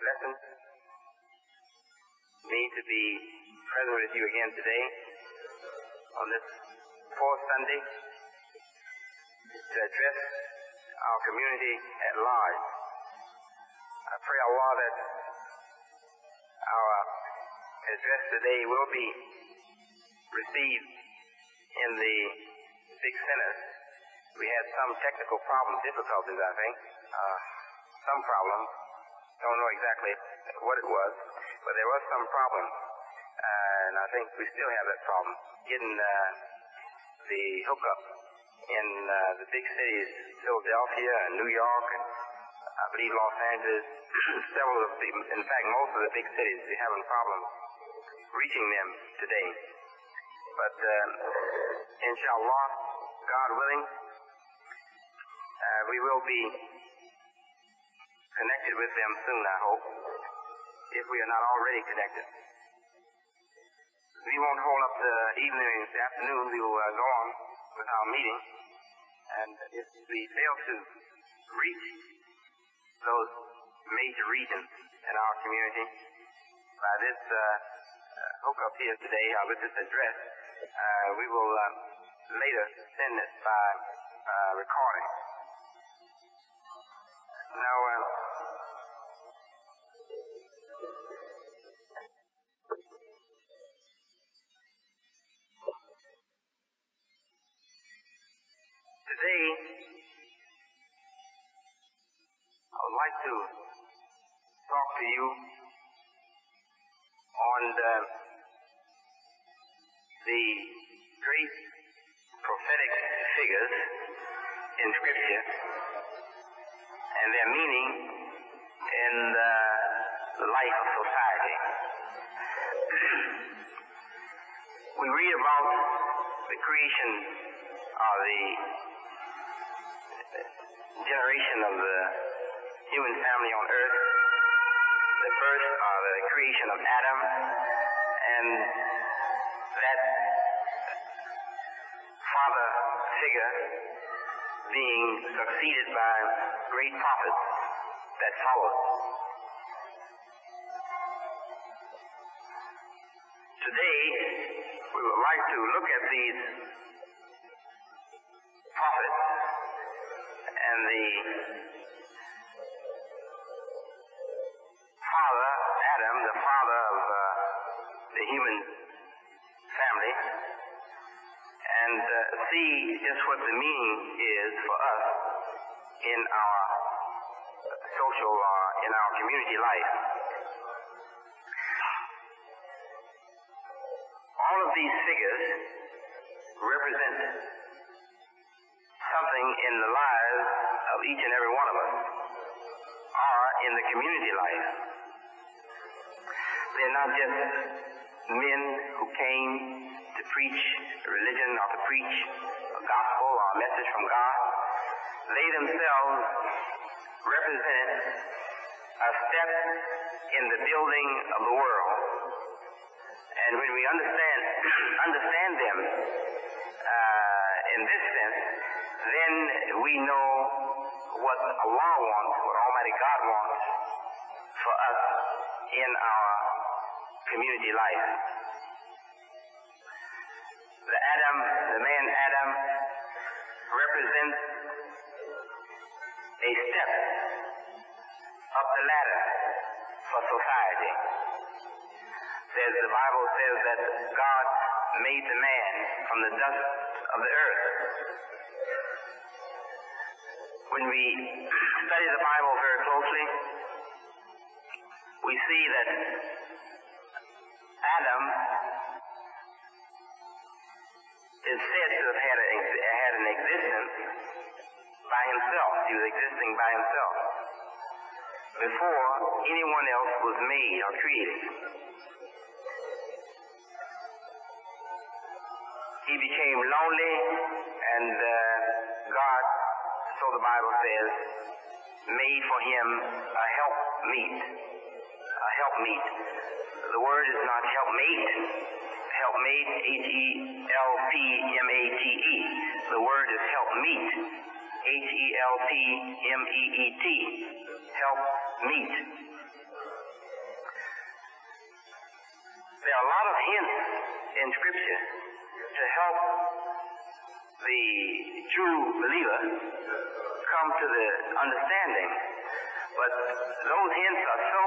blessing me to be present with you again today on this fourth Sunday to address our community at large. I pray Allah that our address today will be received in the big centers. We had some technical problems, difficulties, I think. Uh, some problems. Don't know exactly what it was, but there was some problem. Uh, and I think we still have that problem. Getting uh, the hookup in uh, the big cities, Philadelphia and New York, and I believe Los Angeles, several of the, in fact, most of the big cities, we're having problems reaching them today. But uh, inshallah, God willing, uh, we will be connected with them soon, I hope, if we are not already connected. We won't hold up the evening this afternoon. We will uh, go on with our meeting. And if we fail to reach those major regions in our community by this uh, uh, hookup here today, or with this address, uh, we will uh, later send it by uh, recording. Now, to talk to you on the, the great prophetic figures in Scripture and their meaning in the life of society. we read about the creation of the generation of the human family on earth. The first are the creation of Adam, and that father figure being succeeded by great prophets that followed. Today, we would like to look at these prophets and the and uh, see just what the meaning is for us in our social, uh, in our community life. All of these figures represent something in the lives of each and every one of us, or in the community life. They're not just men who came to preach religion or to preach a gospel or a message from God. They themselves represent a step in the building of the world. And when we understand understand them uh, in this sense, then we know what Allah wants, what Almighty God wants for us in our community life. The Adam, the man Adam, represents a step up the ladder for society. Says the Bible says that God made the man from the dust of the earth. When we study the Bible very closely, we see that Adam is said to have had, a, had an existence by himself. He was existing by himself before anyone else was made or created. He became lonely, and uh, God, so the Bible says, made for him a help meet. A help meet. The word is not helpmate help mate, H E L P M A T E. The word is help meet, H E L P M E E T. Help meet. There are a lot of hints in Scripture to help the true believer come to the understanding. But those hints are so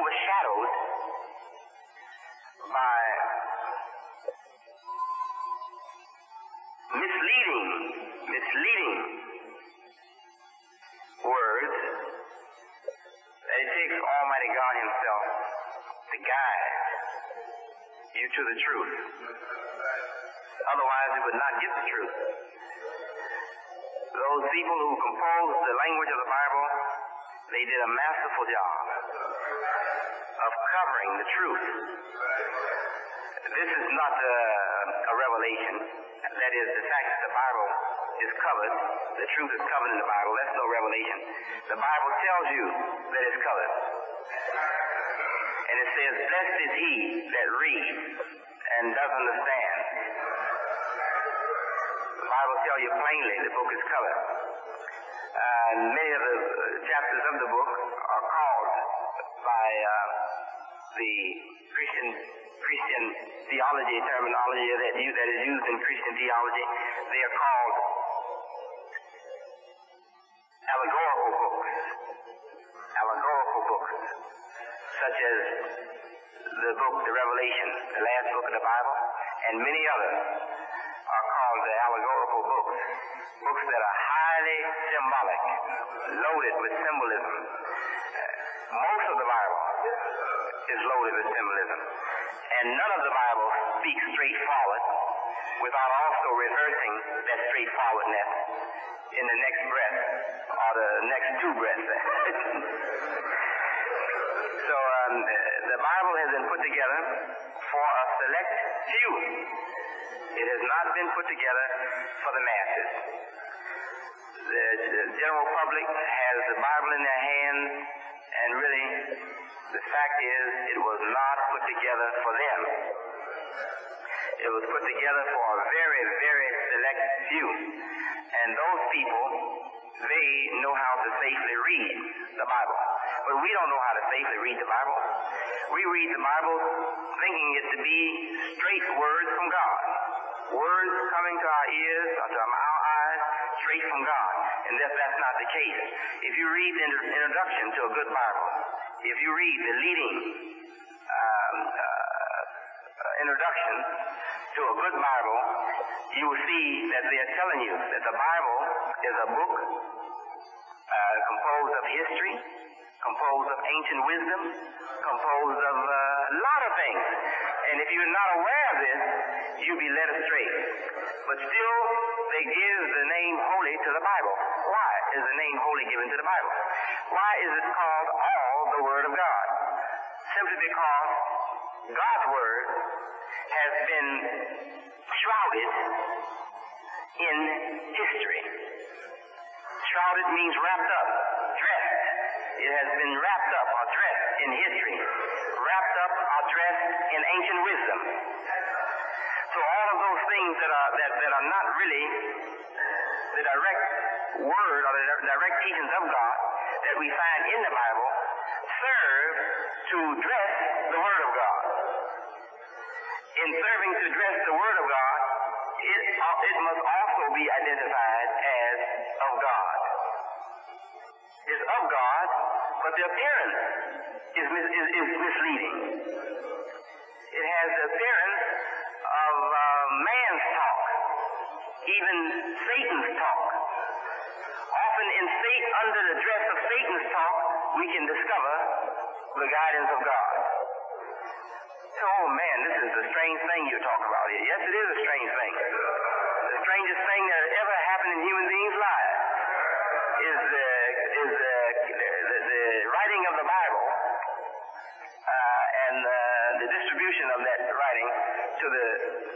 overshadowed by misleading, misleading words that it takes Almighty God Himself to guide you to the truth. Otherwise, we would not get the truth. Those people who composed the language of the Bible, they did a masterful job the truth. This is not a, a revelation. That is, the fact that the Bible is covered, the truth is covered in the Bible, that's no revelation. The Bible tells you that it's covered. And it says, Blessed is he that reads and does understand. The Bible tells you plainly the book is covered. Uh, many of the uh, chapters of the book are called by uh, the Christian Christian theology terminology that, you, that is used in Christian theology. They are called allegorical books. Allegorical books, such as the book, the Revelation, the last book of the Bible, and many others are called the allegorical books. Books that are highly symbolic, loaded with symbolism. Uh, most of the Bible is loaded with symbolism. And none of the Bible speaks straightforward without also reversing that straightforwardness in the next breath or the next two breaths. so um, the Bible has been put together for a select few. It has not been put together for the masses. The, the general public Bible. But we don't know how to safely read the Bible. We read the Bible thinking it to be straight words from God. Words coming to our ears or to our eyes straight from God. And that, that's not the case. If you read the introduction to a good Bible, if you read the leading um, uh, introduction to a good Bible, you will see that they are telling you that the Bible is a book composed of history, composed of ancient wisdom, composed of a uh, lot of things. And if you're not aware of this, you'll be led astray. But still, they give the name holy to the Bible. Why is the name holy given to the Bible? Why is it called all the Word of God? Simply because God's Word has been shrouded in history. Shrouded means wrapped up, dressed. It has been wrapped up or dressed in history, wrapped up or dressed in ancient wisdom. So all of those things that are that, that are not really the direct word or the direct teachings of God that we find in the Bible serve to dress the Word of God. In 30, the appearance is, is, is misleading. It has the appearance of uh, man's talk, even Satan's talk. Often in Satan, under the dress of Satan's talk, we can discover the guidance of God. Oh man, this is a strange thing you talk about. Yes, it is a strange thing. The strangest thing that ever happened in human beings' lives is the is the, the, the writing of the Bible uh, and uh, the distribution of that writing to the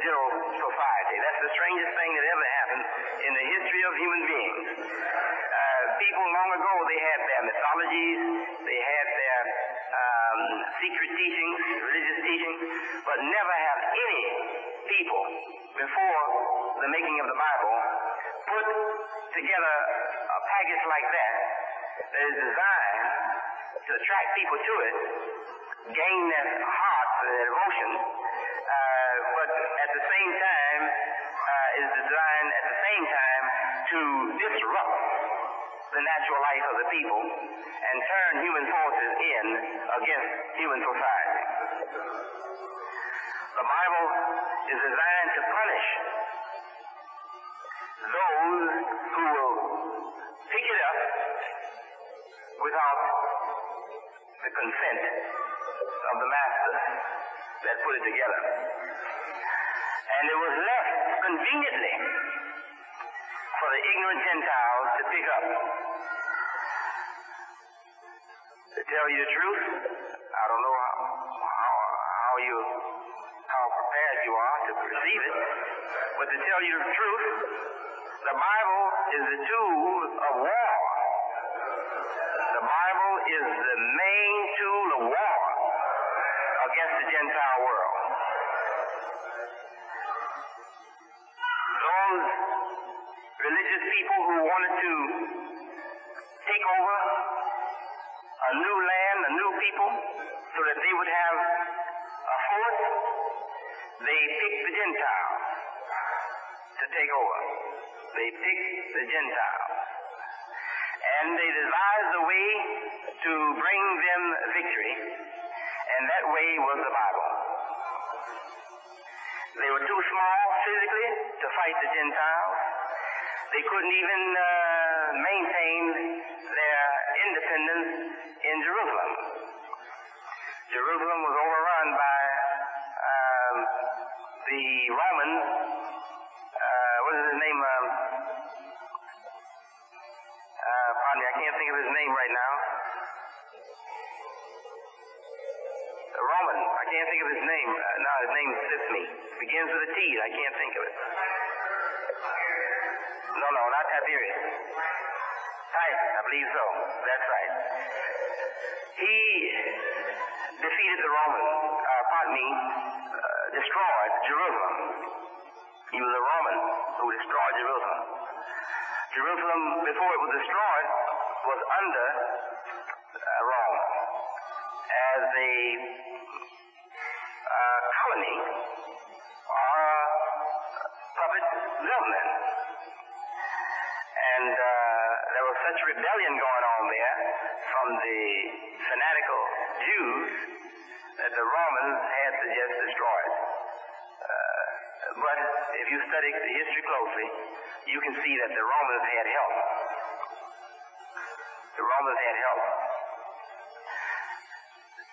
general society. That's the strangest thing that ever happened in the history of human beings. Uh, people long ago, they had their mythologies, they had their um, secret teachings, religious teachings, but never have any people before the making of the Bible put together a package like that that is designed to attract people to it, gain their heart and their devotion, uh, but at the same time uh, is designed at the same time to disrupt the natural life of the people consent of the masters that put it together. And it was left conveniently for the ignorant Gentiles to pick up. To tell you the truth, I don't know how, how, how you how prepared you are to receive it, but to tell you the truth, the Bible is the tool of war. The Bible is the main tool of war against the Gentile world. Those religious people who wanted to take over a new land, a new people, so that they would have a force, they picked the Gentiles to take over. They picked the Gentiles. And they devised a way to bring them victory, and that way was the Bible. They were too small physically to fight the Gentiles. They couldn't even uh, maintain their independence in Jerusalem. Jerusalem was defeated the Romans, uh, pardon me, uh, destroyed Jerusalem. He was a Roman who destroyed Jerusalem. Jerusalem, before it was destroyed, was under uh, Rome as a you study the history closely, you can see that the Romans had help. The Romans had help.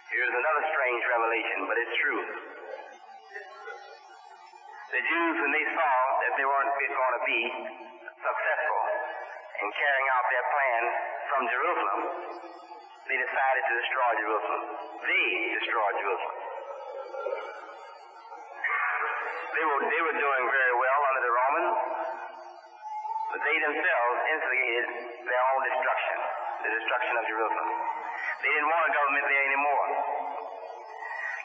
Here's another strange revelation, but it's true. The Jews, when they saw that they weren't going to be successful in carrying out their plan from Jerusalem, they decided to destroy Jerusalem. They destroyed Jerusalem. They were, they were doing very well under the Romans, but they themselves instigated their own destruction, the destruction of Jerusalem. They didn't want a government there anymore.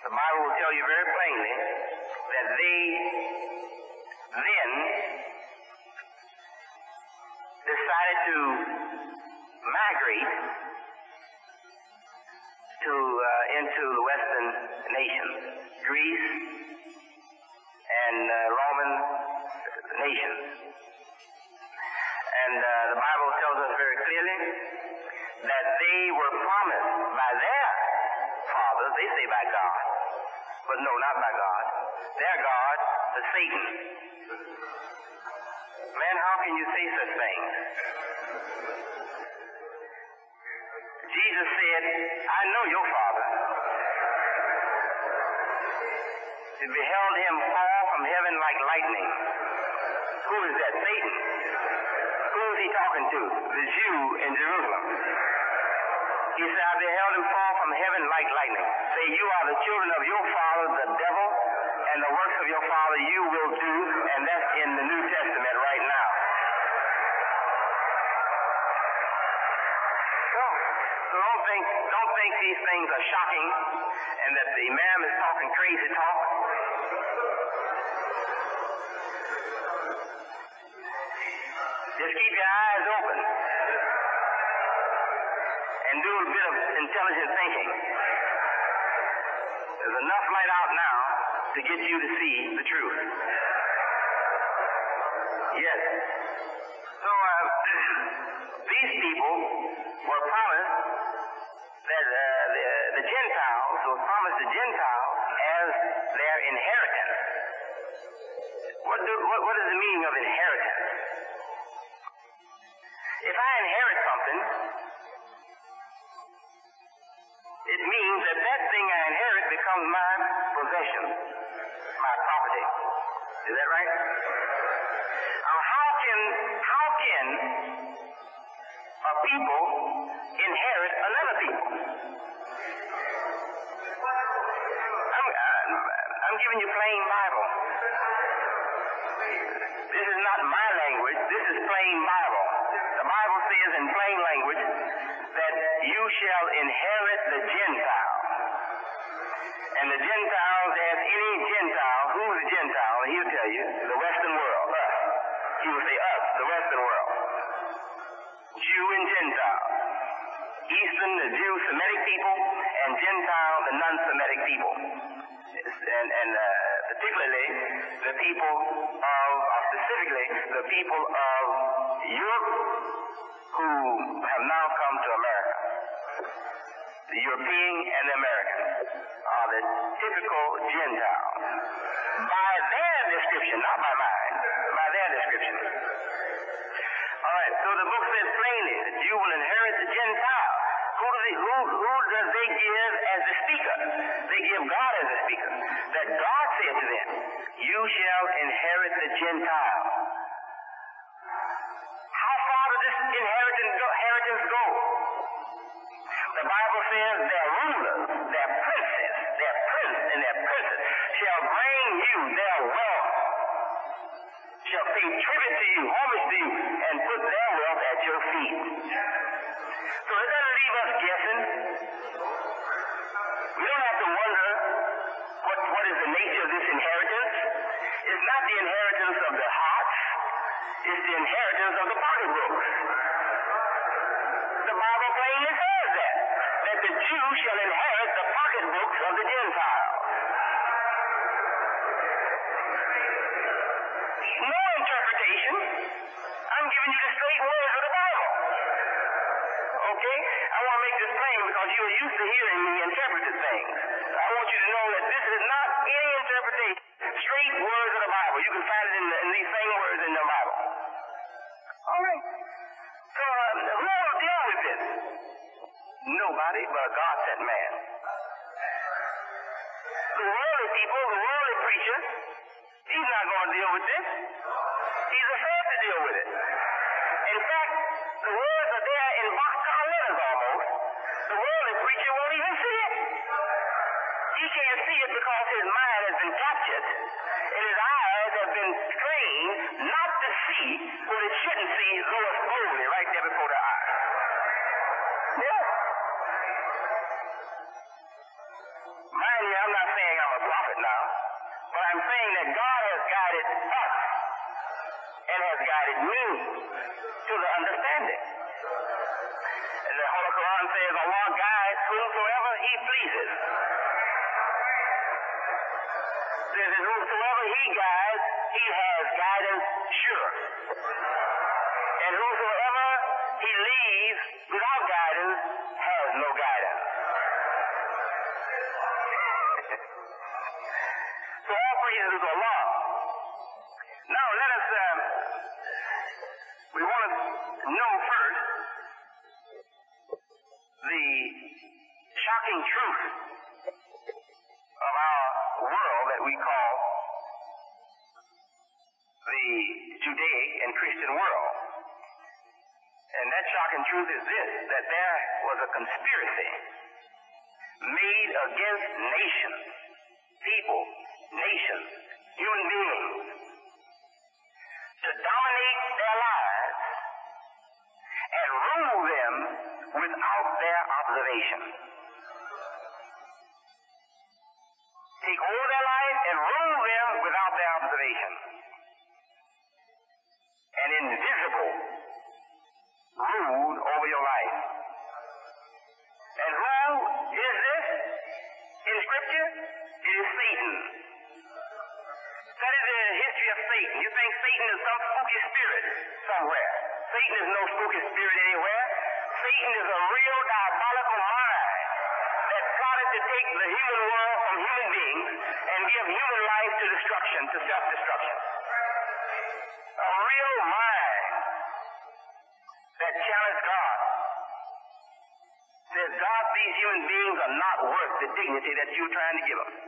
The Bible will tell you very plainly that they then decided to migrate to uh, into the Western nations, Greece and uh, Roman nations. And uh, the Bible tells us very clearly that they were promised by their fathers, they say by God, but no, not by God. Their God, the Satan. Man, how can you say such things? Jesus said, I know your father. It beheld him fall from heaven like lightning. Who is that? Satan. Who is he talking to? The Jew in Jerusalem. He said, I beheld him fall from heaven like lightning. Say, you are the children of your father, the devil, and the works of your father you I'm giving you plain Bible. people of Europe who have now come to America. The European the understanding. And the Holy Quran says, Allah guides whosoever He pleases. Says, and whomsoever He guides, He has guidance sure. And whosoever He leaves without guidance has no guidance. so all praises to Allah Judea and Christian world. And that shocking truth is this that there was a conspiracy made against nations, people, nations, human beings, to dominate their lives and rule them without their observation. Satan. You think Satan is some spooky spirit somewhere. Satan is no spooky spirit anywhere. Satan is a real diabolical mind that plotted to take the human world from human beings and give human life to destruction, to self-destruction. A real mind that challenged God. Says, God, these human beings are not worth the dignity that you're trying to give them.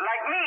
Like me.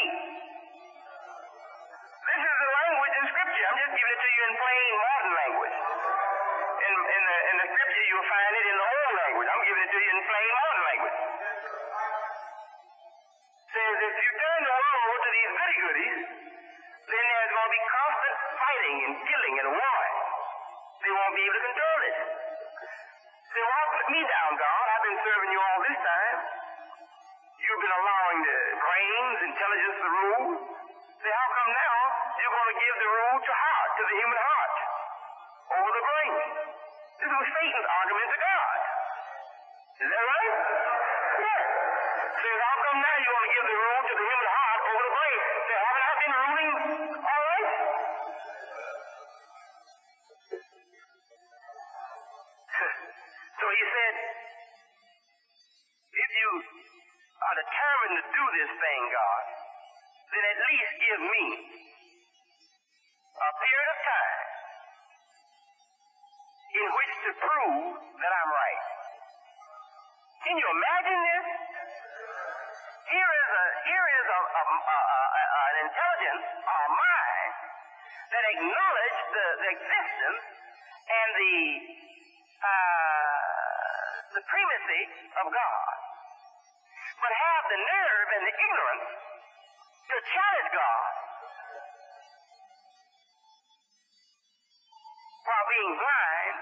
An intelligence, a mind that acknowledge the, the existence and the uh, supremacy of God, but have the nerve and the ignorance to challenge God while being blind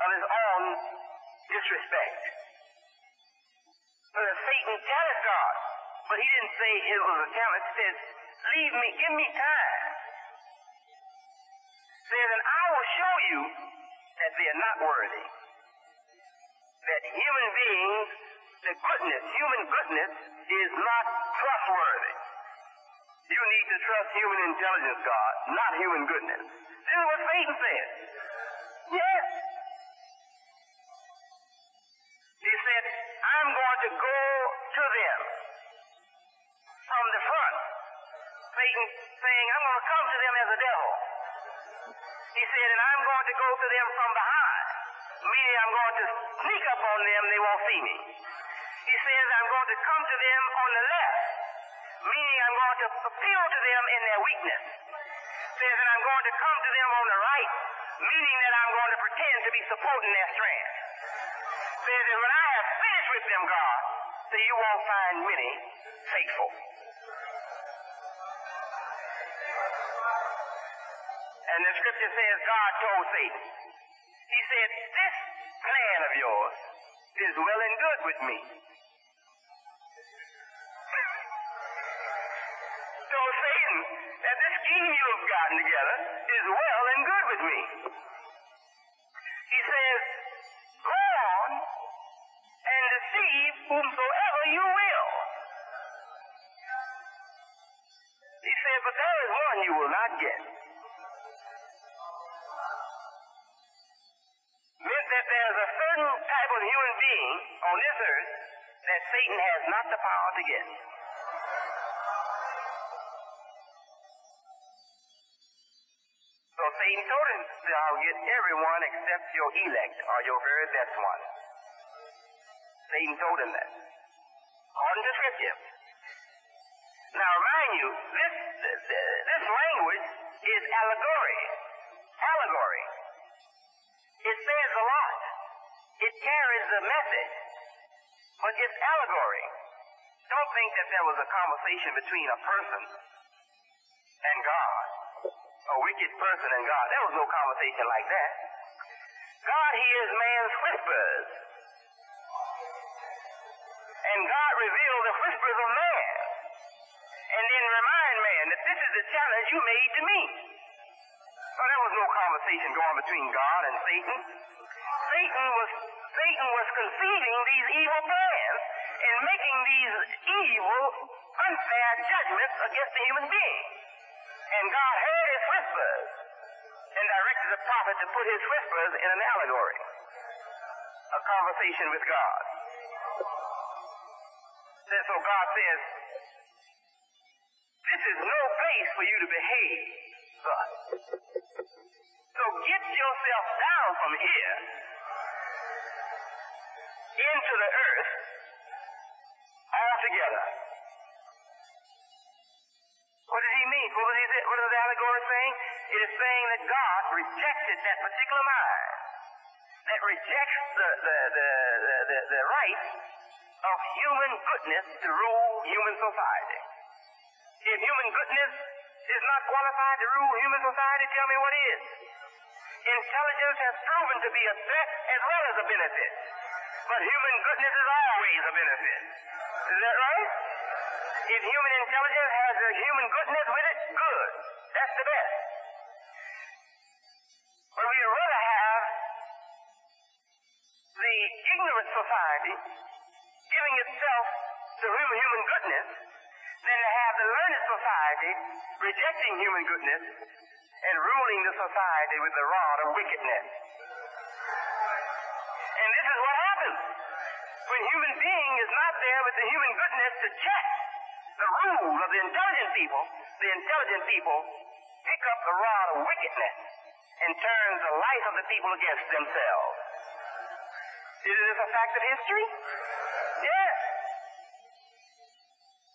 of his own disrespect. But Satan challenged God, but he didn't say it was a challenge. He says, "Leave me, give me time." Says, and I will show you that they are not worthy. That human beings, the goodness, human goodness, is not trustworthy. You need to trust human intelligence, God, not human goodness. This is what Satan said. Yes. He said, I'm going to go to them Satan saying, I'm going to come to them as a devil. He said, and I'm going to go to them from behind, meaning I'm going to sneak up on them, they won't see me. He says, I'm going to come to them on the left, meaning I'm going to appeal to them in their weakness. Says, and I'm going to come to them on the right, meaning that I'm going to pretend to be supporting their strength. Says, and when I have finished with them, God, so you won't find many faithful. And the scripture says God told Satan, He said, This plan of yours is well and good with me. so Satan, that this scheme you have gotten together is well and good with me. He says, Go on and deceive whomsoever you will. He said, But there is one you will not get. On this earth that Satan has not the power to get. So Satan told him, I'll get everyone except your elect or your very best one. Satan told him that. According to Scripture. Now, remind you, this, this language is allegory. Allegory. It says a lot. It carries a message. But it's allegory. Don't think that there was a conversation between a person and God. A wicked person and God. There was no conversation like that. God hears man's whispers. And God revealed the whispers of man. And then remind man that this is the challenge you made to me. So there was no conversation going between God and Satan. Satan was Satan was conceiving these evil plans and making these evil, unfair judgments against the human being. And God heard his whispers and directed the prophet to put his whispers in an allegory. A conversation with God. And So God says, this is no place for you to behave thus. So get yourself down from here into the earth altogether. What does he mean? What, he, what is the allegory saying? It is saying that God rejected that particular mind that rejects the, the, the, the, the, the right of human goodness to rule human society. If human goodness is not qualified to rule human society, tell me what is. Intelligence has proven to be a threat as well as a benefit. But human goodness is always a benefit. Is that right? If human intelligence has a human goodness with it, good. That's the best. But we'd rather have the ignorant society giving itself to human goodness than to have the learned society rejecting human goodness and ruling the society with the rod of wickedness. When human being is not there with the human goodness to check the rule of the intelligent people. The intelligent people pick up the rod of wickedness and turn the life of the people against themselves. Is this a fact of history? Yes.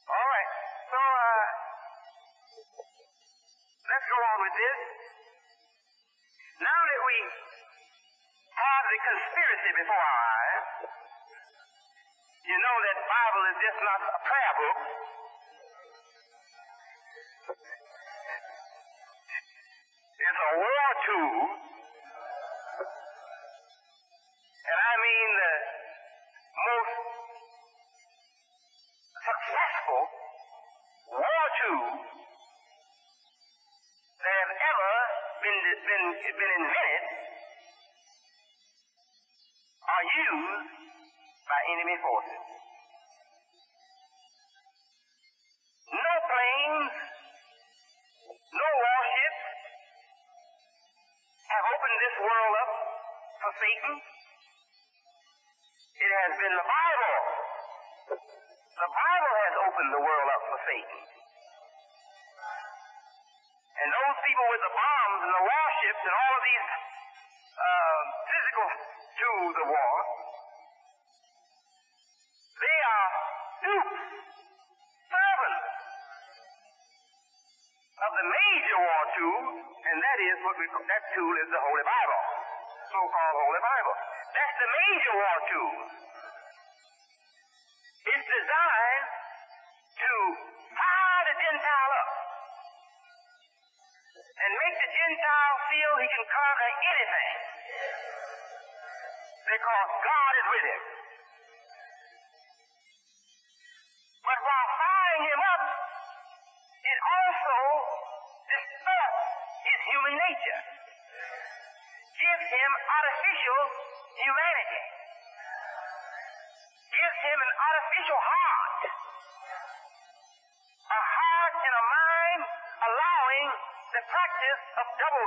All right. So, uh, let's go on with this. Now that we have the conspiracy before our eyes, you know that Bible is just not a prayer book. It's a war tool. And I mean the most successful war tool that have ever been, been, been invented No planes, no warships have opened this world up for Satan. It has been the Bible. The Bible has opened the world up for Satan. And those people with the bombs and the warships and all of these tool is the Holy Bible, so-called Holy Bible. That's the major war tool. It's designed to fire the Gentile up and make the Gentile feel he can conquer anything because God is with him.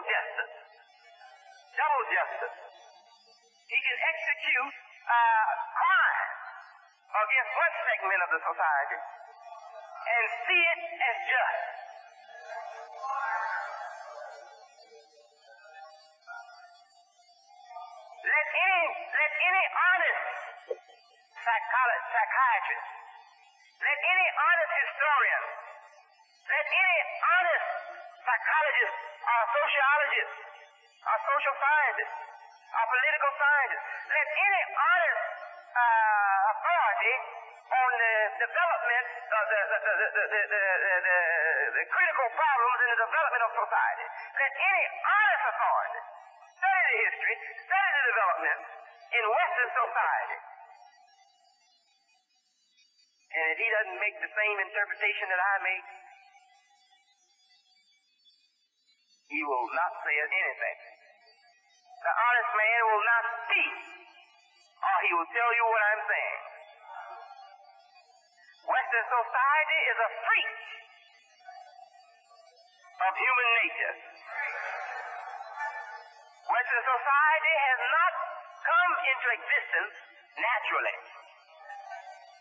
Double justice. Double justice. He can execute uh, crime against one segment of the society and see it as just. Let any, let any honest psychiatrist, let any honest historian, let any honest psychologist or sociologists, our social scientists, our political scientists. Let any honest uh, authority on the development of the, the, the, the, the, the, the critical problems in the development of society. Let any honest authority study the history, study the development in Western society. And if he doesn't make the same interpretation that I make, he will not say anything. The honest man will not speak, or he will tell you what I'm saying. Western society is a freak of human nature. Western society has not come into existence naturally.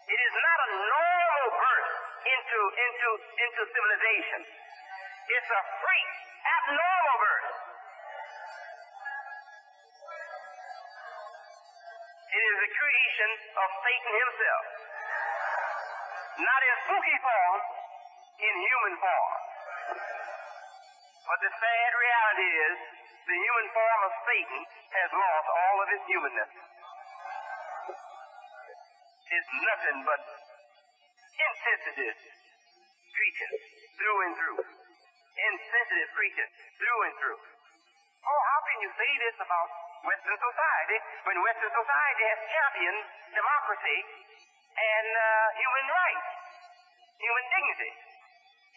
It is not a normal birth into, into, into civilization. It's a freak, abnormal birth. It is a creation of Satan himself. Not in spooky form, in human form. But the sad reality is, the human form of Satan has lost all of its humanness. It's nothing but insensitive creature through and through. Insensitive creature through and through. Oh, how can you say this about Western society when Western society has championed democracy and uh, human rights, human dignity?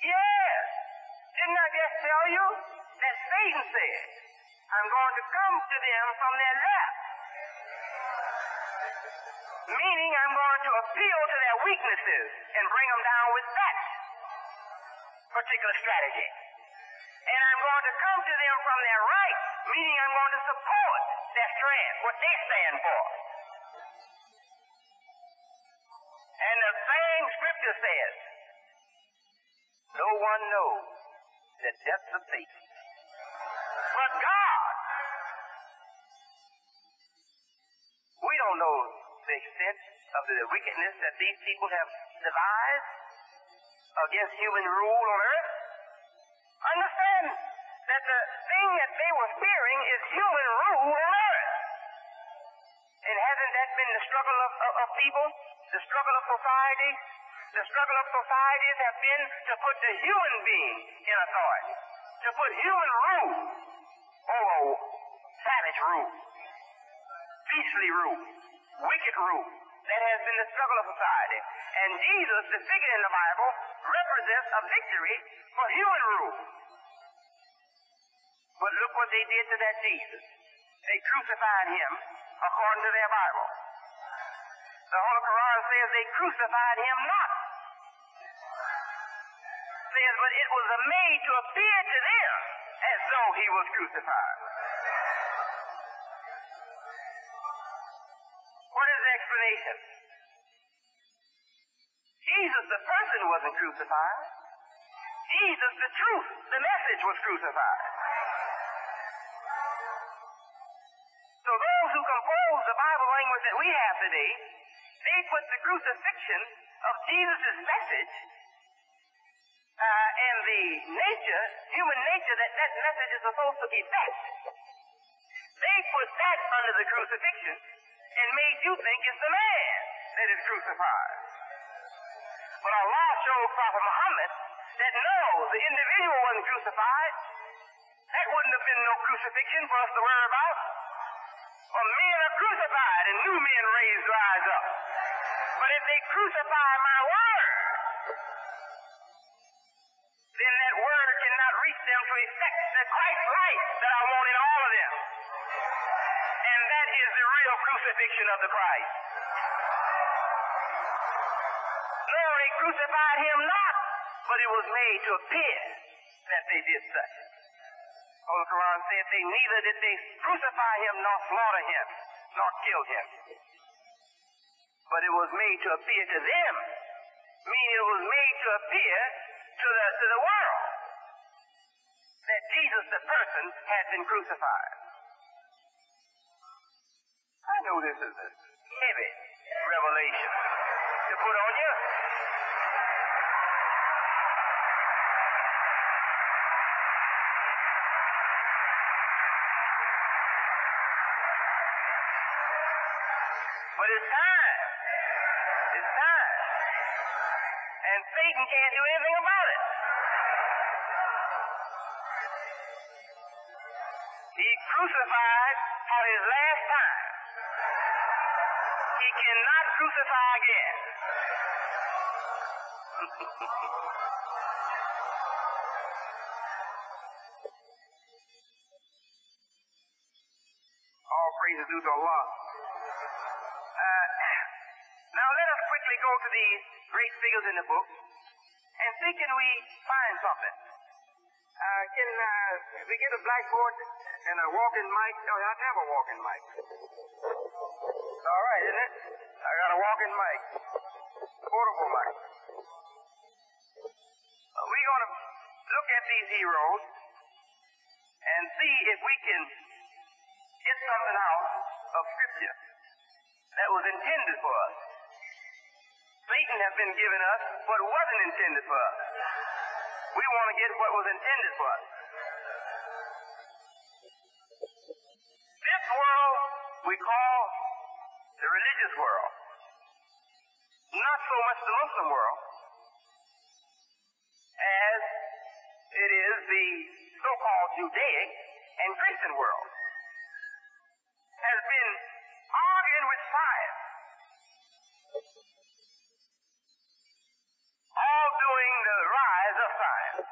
Yes. Didn't I just tell you that Satan said, I'm going to come to them from their left? Meaning I'm going to appeal to their weaknesses and bring them down with that particular strategy. And I'm going to come to them from their right, meaning I'm going to support their strand, what they stand for. And the same scripture says, no one knows the depths of Satan. But God. We don't know the extent of the wickedness that these people have devised against human rule on earth. Understand that the thing that they were fearing is human rule on earth. And hasn't that been the struggle of, of, of people? The struggle of society? The struggle of societies have been to put the human being in authority, to put human rule over savage rule, beastly rule, wicked rule. That has been the struggle of society. And Jesus, the figure in the Bible, represents a victory for human rule. But look what they did to that Jesus. They crucified him according to their Bible. The Holy Quran says they crucified him not. Says, but it was made to appear to them as though he was crucified. Explanation? Jesus, the person, wasn't crucified. Jesus, the truth, the message was crucified. So those who compose the Bible language that we have today, they put the crucifixion of Jesus' message uh, and the nature, human nature that that message is supposed to effect. They put that under the crucifixion and made you think it's the man that is crucified. But Allah showed Prophet Muhammad that no, the individual wasn't crucified. That wouldn't have been no crucifixion for us to worry about. For men are crucified and new men raised rise up. But if they crucify my word, then that word cannot reach them to effect the Christ life that I want real crucifixion of the Christ. No, they crucified him not, but it was made to appear that they did such. Holy Quran said they neither did they crucify him nor slaughter him nor kill him. but it was made to appear to them. Meaning it was made to appear to the, to the world that Jesus the person had been crucified. I know this is a heavy revelation to put on you. But it's time. It's time. And Satan can't do anything about it. He crucified for his last cannot crucify again. All praise is due to Allah. Uh, now let us quickly go to these great figures in the book and see can we find something. Uh, can uh, we get a blackboard and a walking mic? Oh, I have a walking mic. It's all right, isn't it? I got a walking mic, portable mic. Uh, we're going to look at these heroes and see if we can get something out of Scripture that was intended for us. Satan has been given us what wasn't intended for us. We want to get what was intended for us. This world we call the religious world. Not so much the Muslim world as it is the so-called Judaic and Christian world has been arguing with science. All during the rise of science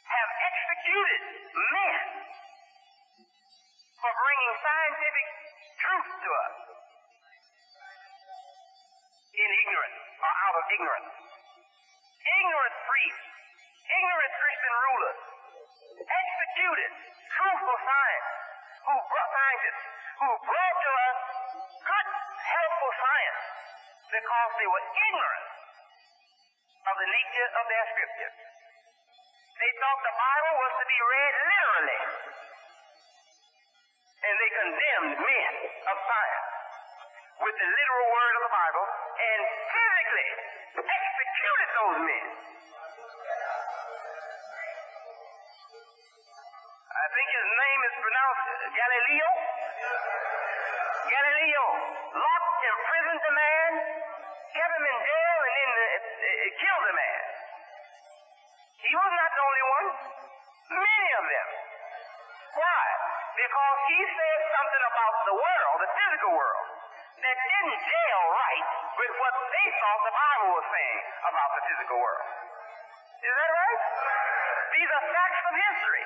have executed out of ignorance. Ignorant priests, ignorant Christian rulers executed truthful science who brought scientists who brought to us good, helpful science because they were ignorant of the nature of their scriptures. They thought the Bible was to be read literally. And they condemned men of science with the literal word of the Bible and physically executed those men. I think his name is pronounced Galileo. Galileo locked, imprisoned the man, kept him in jail, and then uh, uh, killed the man. He was not the only one. Many of them. Why? Because he said something about the world, the physical world, that didn't gel right with what they thought the Bible was saying about the physical world. Is that right? These are facts from history.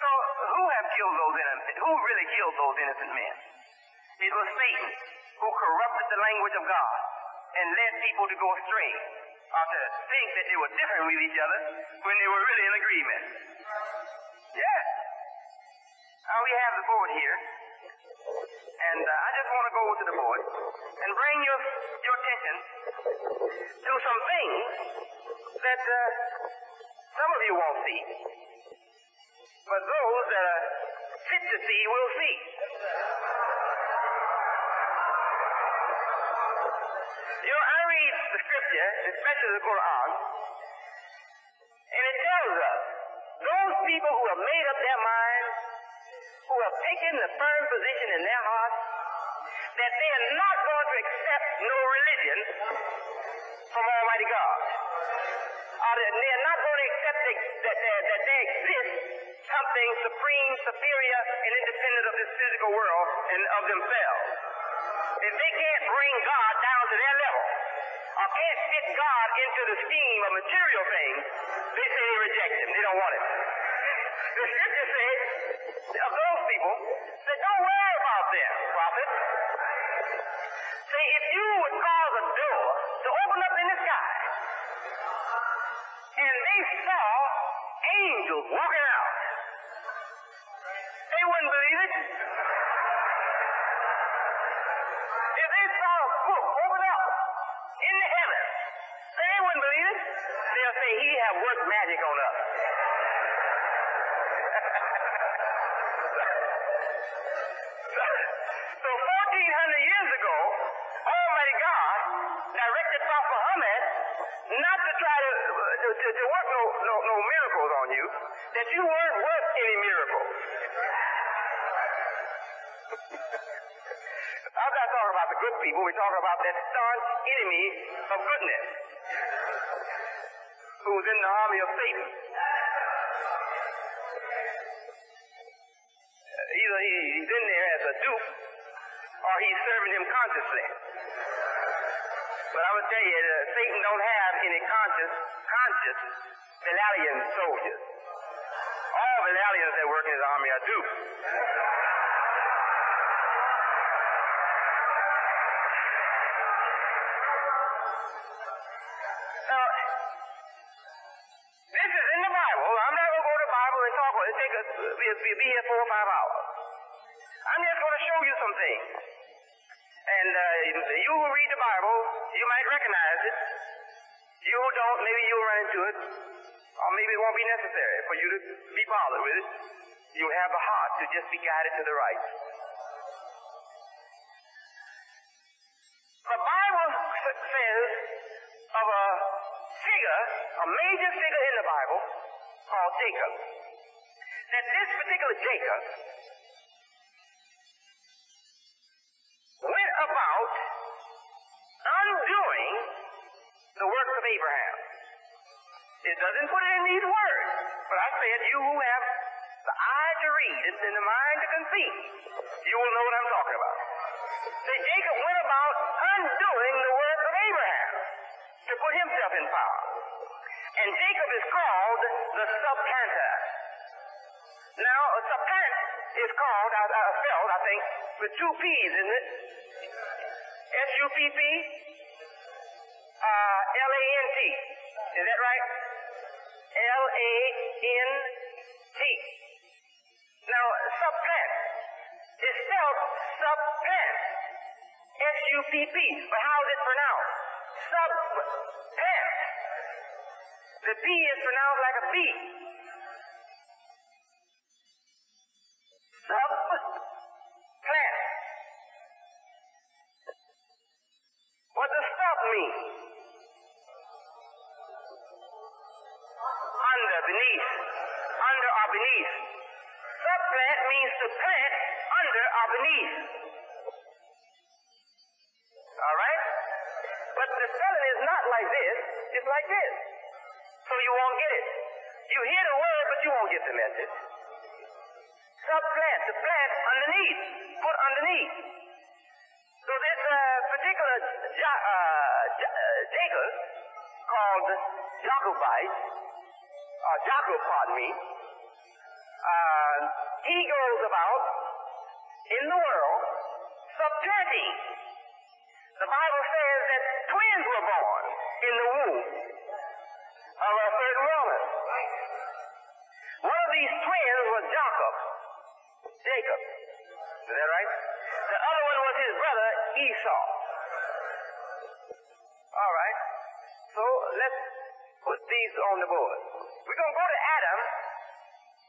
So who have killed those innocent? Who really killed those innocent men? It was Satan who corrupted the language of God and led people to go astray or to think that they were different with each other when they were really in agreement. Yes. Now we have the board here, and uh, I just want to go over to the board and bring your your attention to some things that uh, some of you won't see, but those that are fit to see will see. You know, I read the scripture, especially the Quran, and it tells us those people who have made up their minds, who have taken the firm position in their hearts that they are not going to accept no religion from Almighty God. Or that they are not going to accept that, that, that, there exists something supreme, superior, and independent of this physical world and of themselves. If they can't bring God down to their level, or can't fit God into the scheme of material things, they say they reject Him. They don't want Him. The scripture says of those people that don't worry about them, prophet. Say, if you would cause a door to open up in the sky, and they saw angels walking out, they wouldn't believe it. If they saw a book open up in the heavens, they wouldn't believe it. They'll say, He have worked magic on us. Not to try to, to, to, to work no, no, no miracles on you, that you weren't worth any miracles. I'm not talking about the good people. We're talking about that staunch enemy of goodness who's in the army of Satan. Either he, he's in there as a dupe or he's serving him consciously. But I would tell you, uh, Satan don't have any conscious, conscious Belialian soldiers. All Belialians that work in his army are dupes. Might recognize it. You don't, maybe you'll run into it. Or maybe it won't be necessary for you to be bothered with it. You have a heart to just be guided to the right. The Bible says of a figure, a major figure in the Bible, called Jacob, that this particular Jacob It doesn't put it in these words, but I said, you who have the eye to read and the mind to conceive, you will know what I'm talking about. That Jacob went about undoing the work of Abraham to put himself in power. And Jacob is called the supplanter. Now, a supplant is called, uh, uh, spelled, I think, with two P's, isn't it? S-U-P-P, uh, L-A-N-T. Is that right? L-A-N-T. Now, supplant is spelled supplant. S-U-P-P. But how is it pronounced? Supplant. The P is pronounced like a B. plant under or beneath. All right? But the spelling is not like this. It's like this. So you won't get it. You hear the word, but you won't get the message. Supplant, to plant underneath, put underneath. So this uh, particular ja- uh, ja- uh, Jacob, called Jacobite, or Jacob, pardon me, uh, he goes about in the world supplanting. The Bible says that twins were born in the womb of a certain woman. One of these twins was Jacob. Jacob. Is that right? The other one was his brother Esau. All right. So let's put these on the board. We're going to go to Adam,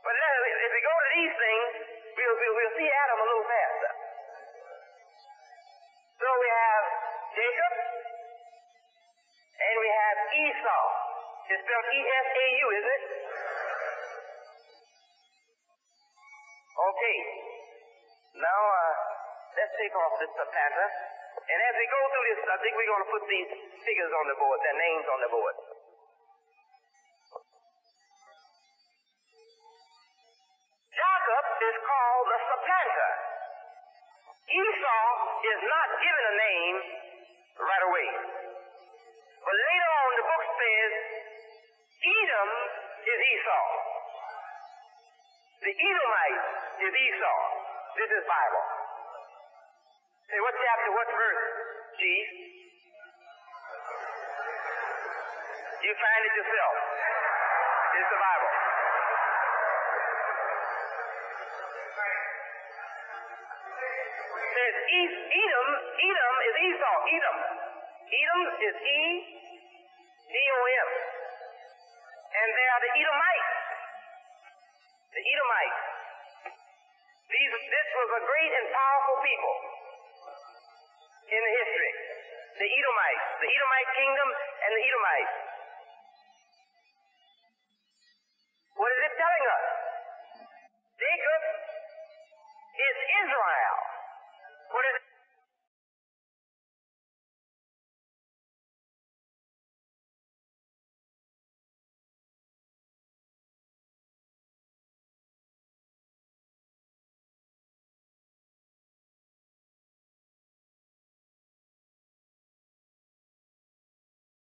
but if we go to these things, we'll, we'll, we'll see Adam a little faster. So we have Jacob, and we have Esau. It's spelled E-S-A-U, is it? Okay. Now, uh, let's take off this supplanter. And as we go through this subject, we're going to put these figures on the board, their names on the board. Esau is not given a name right away. But later on, the book says Edom is Esau. The Edomite is Esau. This is Bible. Say, what chapter, what verse, Chief? You find it yourself. It's the Bible. Says E- Edom, Edom is Esau. Edom. Edom is E D O M. And they are the Edomites. The Edomites. These, this was a great and powerful people in history. The Edomites, the Edomite kingdom and the Edomites. What is it telling us? Jacob is Israel. Is